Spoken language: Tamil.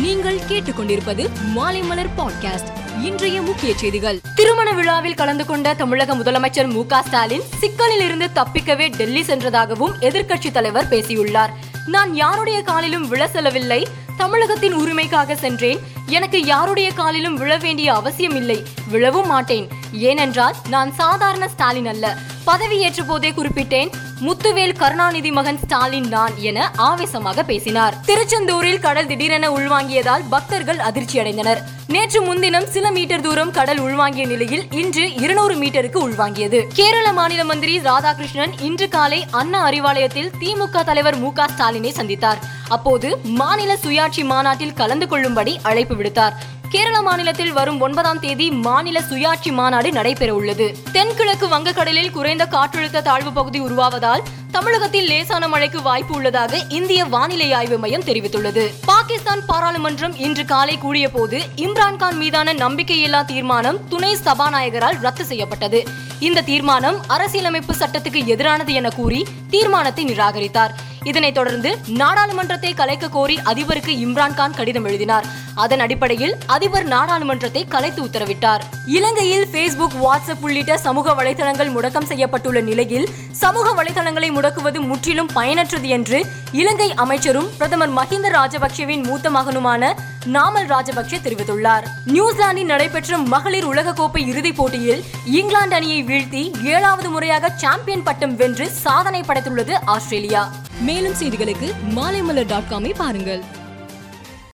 நீங்கள் கேட்டுக்கொண்டிருப்பது மாலைமலர் பாட்காஸ்ட் இன்றைய முக்கிய செய்திகள். திருமண விழாவில் கலந்து கொண்ட தமிழக முதலமைச்சர் மு ஸ்டாலின் சிக்கலில் இருந்து தப்பிக்கவே டெல்லி சென்றதாகவும் எதிர்க்கட்சி தலைவர் பேசியுள்ளார். நான் யாருடைய காலிலும் விழ செல்லவில்லை. தமிழகத்தின் உரிமைக்காக சென்றேன். எனக்கு யாருடைய காலிலும் விழ வேண்டிய அவசியம் இல்லை விழவும் மாட்டேன். ஏனென்றால் நான் சாதாரண ஸ்டாலின் அல்ல. பதவியேற்ற போதே குறிப்பிட்டேன் முத்துவேல் கருணாநிதி மகன் ஸ்டாலின் நான் என ஆவேசமாக பேசினார். திருச்செந்தூரில் கடல் திடீரென உள்வாங்கியதால் பக்தர்கள் அதிர்ச்சியடைந்தனர் நேற்று முன்தினம் சில மீட்டர் தூரம் கடல் உள்வாங்கிய நிலையில் இன்று இருநூறு மீட்டருக்கு உள்வாங்கியது. கேரள மாநில மந்திரி ராதாகிருஷ்ணன் இன்று காலை அண்ணா அறிவாலயத்தில் திமுக தலைவர் மு க ஸ்டாலினை சந்தித்தார். அப்போது மாநில சுயாட்சி மாநாட்டில் கலந்து கொள்ளும்படி அழைப்பு விடுத்தார். கேரள மாநிலத்தில் வரும் ஒன்பதாம் தேதி மாநில சுயாட்சி மாநாடு நடைபெற உள்ளது தென்கிழக்கு வங்கக்கடலில் குறைந்த காற்றழுத்த தாழ்வு பகுதி உருவாவதால் தமிழகத்தில் லேசான மழைக்கு வாய்ப்பு உள்ளதாக இந்திய வானிலை ஆய்வு மையம் தெரிவித்துள்ளது. பாகிஸ்தான் பாராளுமன்றம் இன்று காலை கூடிய போது இம்ரான்கான் மீதான நம்பிக்கையில்லா தீர்மானம் துணை சபாநாயகரால் ரத்து செய்யப்பட்டது. இந்த தீர்மானம் அரசியலமைப்பு சட்டத்துக்கு எதிரானது என கூறி தீர்மானத்தை நிராகரித்தார். இதனைத் தொடர்ந்து நாடாளுமன்றத்தை கலைக்க கோரி அதிபருக்கு இம்ரான்கான் கடிதம் எழுதினார். அதன் அடிப்படையில் அதிபர் நாடாளுமன்றத்தை கலைத்து உத்தரவிட்டார். இலங்கையில் பேஸ்புக் வாட்ஸ்அப் உள்ளிட்ட சமூக வலைதளங்கள் முடக்கம் செய்யப்பட்டுள்ள நிலையில் சமூக வலைதளங்களை முடக்குவது முற்றிலும் பயனற்றது என்று இலங்கை அமைச்சரும் பிரதமர் மஹிந்த ராஜபக்சேவின் மூத்த மகனுமான நாமல் ராஜபக்சே தெரிவித்துள்ளார். நியூசிலாந்தில் நடைபெற்ற மகளிர் உலகக்கோப்பை இறுதிப் போட்டியில் இங்கிலாந்து அணியை வீழ்த்தி ஏழாவது முறையாக சாம்பியன் பட்டம் வென்று சாதனை படைத்துள்ளது ஆஸ்திரேலியா. மேலும் செய்திகளுக்கு மாலைமலர் டாட் காமை பாருங்கள்.